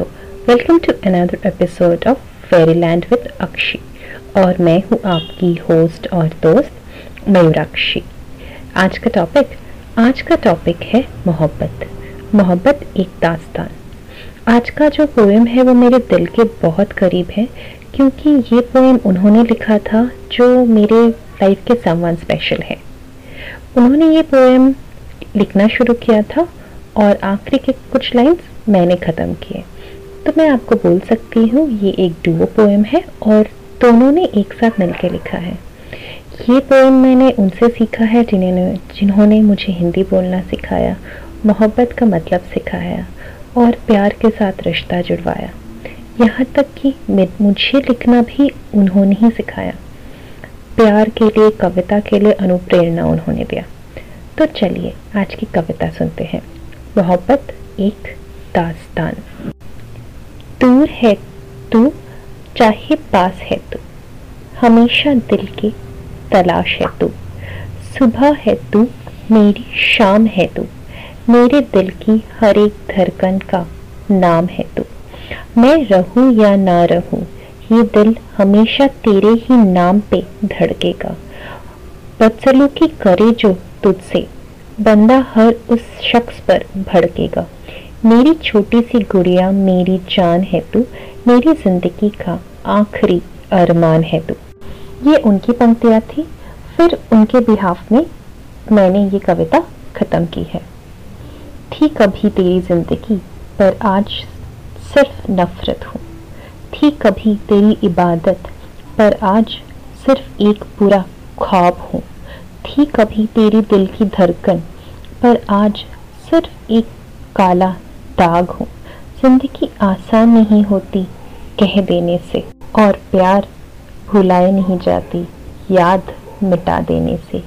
दोस्तों welcome to another episode of fairyland with Akshi और मैं हूँ आपकी होस्ट और दोस्त मयूराक्षी। आज का टॉपिक आज का टॉपिक है मोहब्बत। मोहब्बत एक दास्तान। आज का जो पोएम है वो मेरे दिल के बहुत करीब है, क्योंकि ये पोएम उन्होंने लिखा था जो मेरे लाइफ के समवन स्पेशल है। उन्होंने ये पोएम लिखना शुरू किया था और आखिरी के कुछ लाइंस मैंने ख़त्म किए। तो मैं आपको बोल सकती हूँ, ये एक डुओ पोएम है और दोनों ने एक साथ मिलकर लिखा है। ये पोएम मैंने उनसे सीखा है जिन्होंने जिन्होंने मुझे हिंदी बोलना सिखाया, मोहब्बत का मतलब सिखाया और प्यार के साथ रिश्ता जुड़वाया। यहाँ तक कि मुझे लिखना भी उन्होंने ही सिखाया। प्यार के लिए, कविता के लिए अनुप्रेरणा उन्होंने दिया। तो चलिए आज की कविता सुनते हैं। मोहब्बत एक दास्तान। दूर है तू, चाहे पास है तू। हमेशा दिल की तलाश है तू। सुबह है तू, मेरी शाम है तू। मेरे दिल की हर एक धड़कन का नाम है तू। मैं रहूँ या ना रहूँ, ये दिल हमेशा तेरे ही नाम पे धड़केगा। बदसलूकी करे जो तुझसे, बंदा हर उस शख्स पर भड़केगा। मेरी छोटी सी गुड़िया, मेरी जान है तू, मेरी ज़िंदगी का आखिरी अरमान है तू। ये उनकी पंक्तियाँ थी, फिर उनके बिहाफ में मैंने ये कविता ख़त्म की है। थी कभी तेरी ज़िंदगी, पर आज सिर्फ़ नफ़रत हूँ। थी कभी तेरी इबादत, पर आज सिर्फ़ एक बुरा ख्वाब हूँ। थी कभी तेरी दिल की धड़कन, पर आज सिर्फ़ एक काला दाग हो। ज़िंदगी आसान नहीं होती कह देने से, और प्यार भुलाए नहीं जाती, याद मिटा देने से।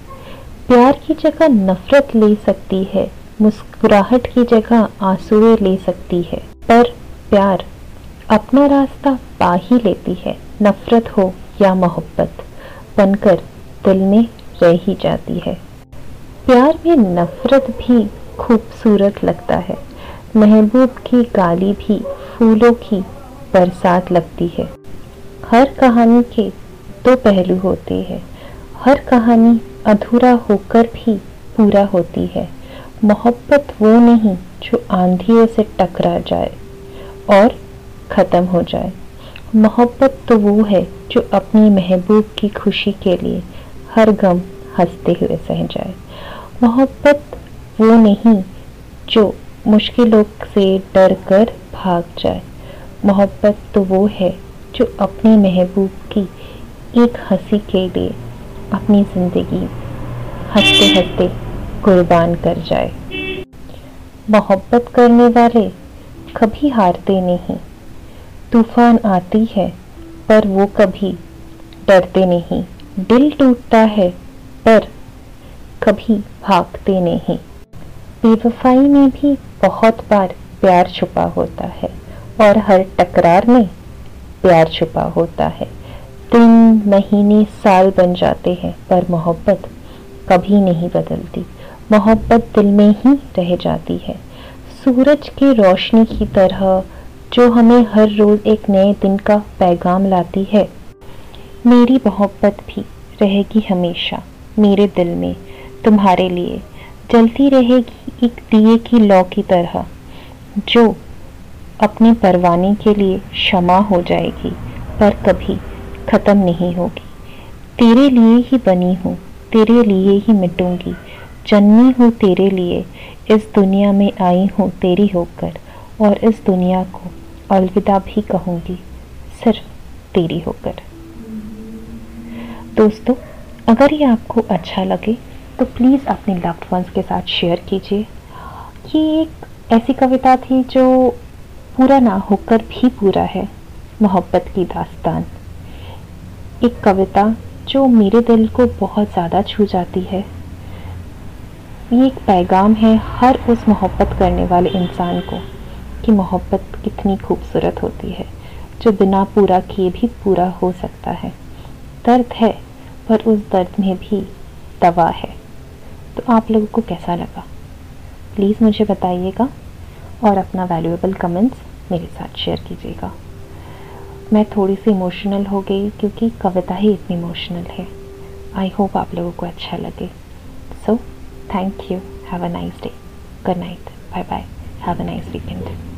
प्यार की जगह नफरत ले सकती है, मुस्कुराहट की जगह आंसुए ले सकती है, पर प्यार अपना रास्ता पा ही लेती है, नफरत हो या मोहब्बत, बनकर दिल में रह ही जाती है। प्यार में नफरत भी खूबसूरत लगता है। महबूब की गाली भी फूलों की बरसात लगती है। हर कहानी के दो पहलू होते हैं। हर कहानी अधूरा होकर भी पूरा होती है। मोहब्बत वो नहीं जो आंधियों से टकरा जाए और ख़त्म हो जाए। मोहब्बत तो वो है जो अपनी महबूब की खुशी के लिए हर गम हँसते हुए सह जाए। मोहब्बत वो नहीं जो मुश्किलों से डर कर भाग जाए। मोहब्बत तो वो है जो अपने महबूब की एक हँसी के लिए अपनी ज़िंदगी हँसते हँसते कुर्बान कर जाए। मोहब्बत करने वाले कभी हारते नहीं। तूफ़ान आती है, पर वो कभी डरते नहीं। दिल टूटता है, पर कभी भागते नहीं। बेवफाई में भी बहुत बार प्यार छुपा होता है और हर टकरार में प्यार छुपा होता है। दिन, महीने, साल बन जाते हैं, पर मोहब्बत कभी नहीं बदलती। मोहब्बत दिल में ही रह जाती है। सूरज की रोशनी की तरह जो हमें हर रोज़ एक नए दिन का पैगाम लाती है, मेरी मोहब्बत भी रहेगी हमेशा, मेरे दिल में, तुम्हारे लिए। जलती रहेगी एक दिए की लौ की तरह, जो अपने परवाने के लिए क्षमा हो जाएगी, पर कभी ख़त्म नहीं होगी। तेरे लिए ही बनी हूँ, तेरे लिए ही मिटूँगी। जन्मी हूँ तेरे लिए, इस दुनिया में आई हूँ तेरी होकर, और इस दुनिया को अलविदा भी कहूँगी, सिर्फ़ तेरी होकर। दोस्तों, अगर ये आपको अच्छा लगे तो प्लीज़ अपने लव्ड वंस के साथ शेयर कीजिए। ये एक ऐसी कविता थी जो पूरा ना होकर भी पूरा है, मोहब्बत की दास्तान। एक कविता जो मेरे दिल को बहुत ज़्यादा छू जाती है। ये एक पैगाम है हर उस मोहब्बत करने वाले इंसान को कि मोहब्बत कितनी खूबसूरत होती है, जो बिना पूरा किए भी पूरा हो सकता है। दर्द है, पर उस दर्द में भी दवा है। तो आप लोगों को कैसा लगा? प्लीज़ मुझे बताइएगा और अपना वैल्यूएबल कमेंट्स मेरे साथ शेयर कीजिएगा। मैं थोड़ी सी इमोशनल हो गई क्योंकि कविता ही इतनी इमोशनल है। आई होप आप लोगों को अच्छा लगे। So thank you have a nice day good night bye bye have a nice weekend